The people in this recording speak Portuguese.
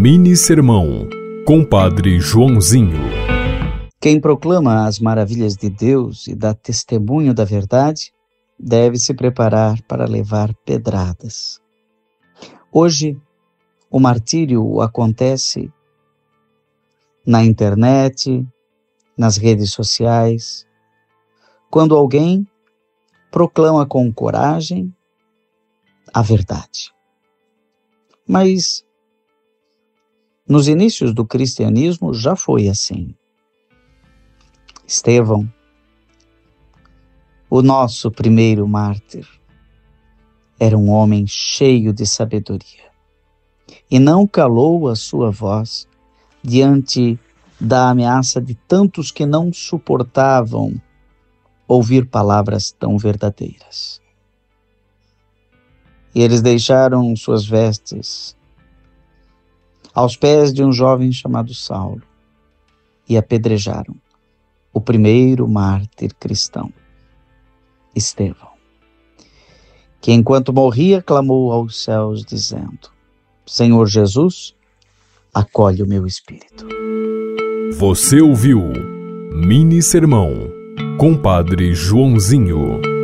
Mini Sermão, Compadre Joãozinho. Quem proclama as maravilhas de Deus e dá testemunho da verdade, deve se preparar para levar pedradas. Hoje, o martírio acontece na internet, nas redes sociais, quando alguém proclama com coragem a verdade. Mas nos inícios do cristianismo já foi assim. Estevão, o nosso primeiro mártir, era um homem cheio de sabedoria e não calou a sua voz diante da ameaça de tantos que não suportavam ouvir palavras tão verdadeiras. E eles deixaram suas vestes aos pés de um jovem chamado Saulo e apedrejaram o primeiro mártir cristão, Estevão, que enquanto morria clamou aos céus dizendo: Senhor Jesus, acolhe o meu espírito. Você ouviu Mini Sermão, Compadre Joãozinho.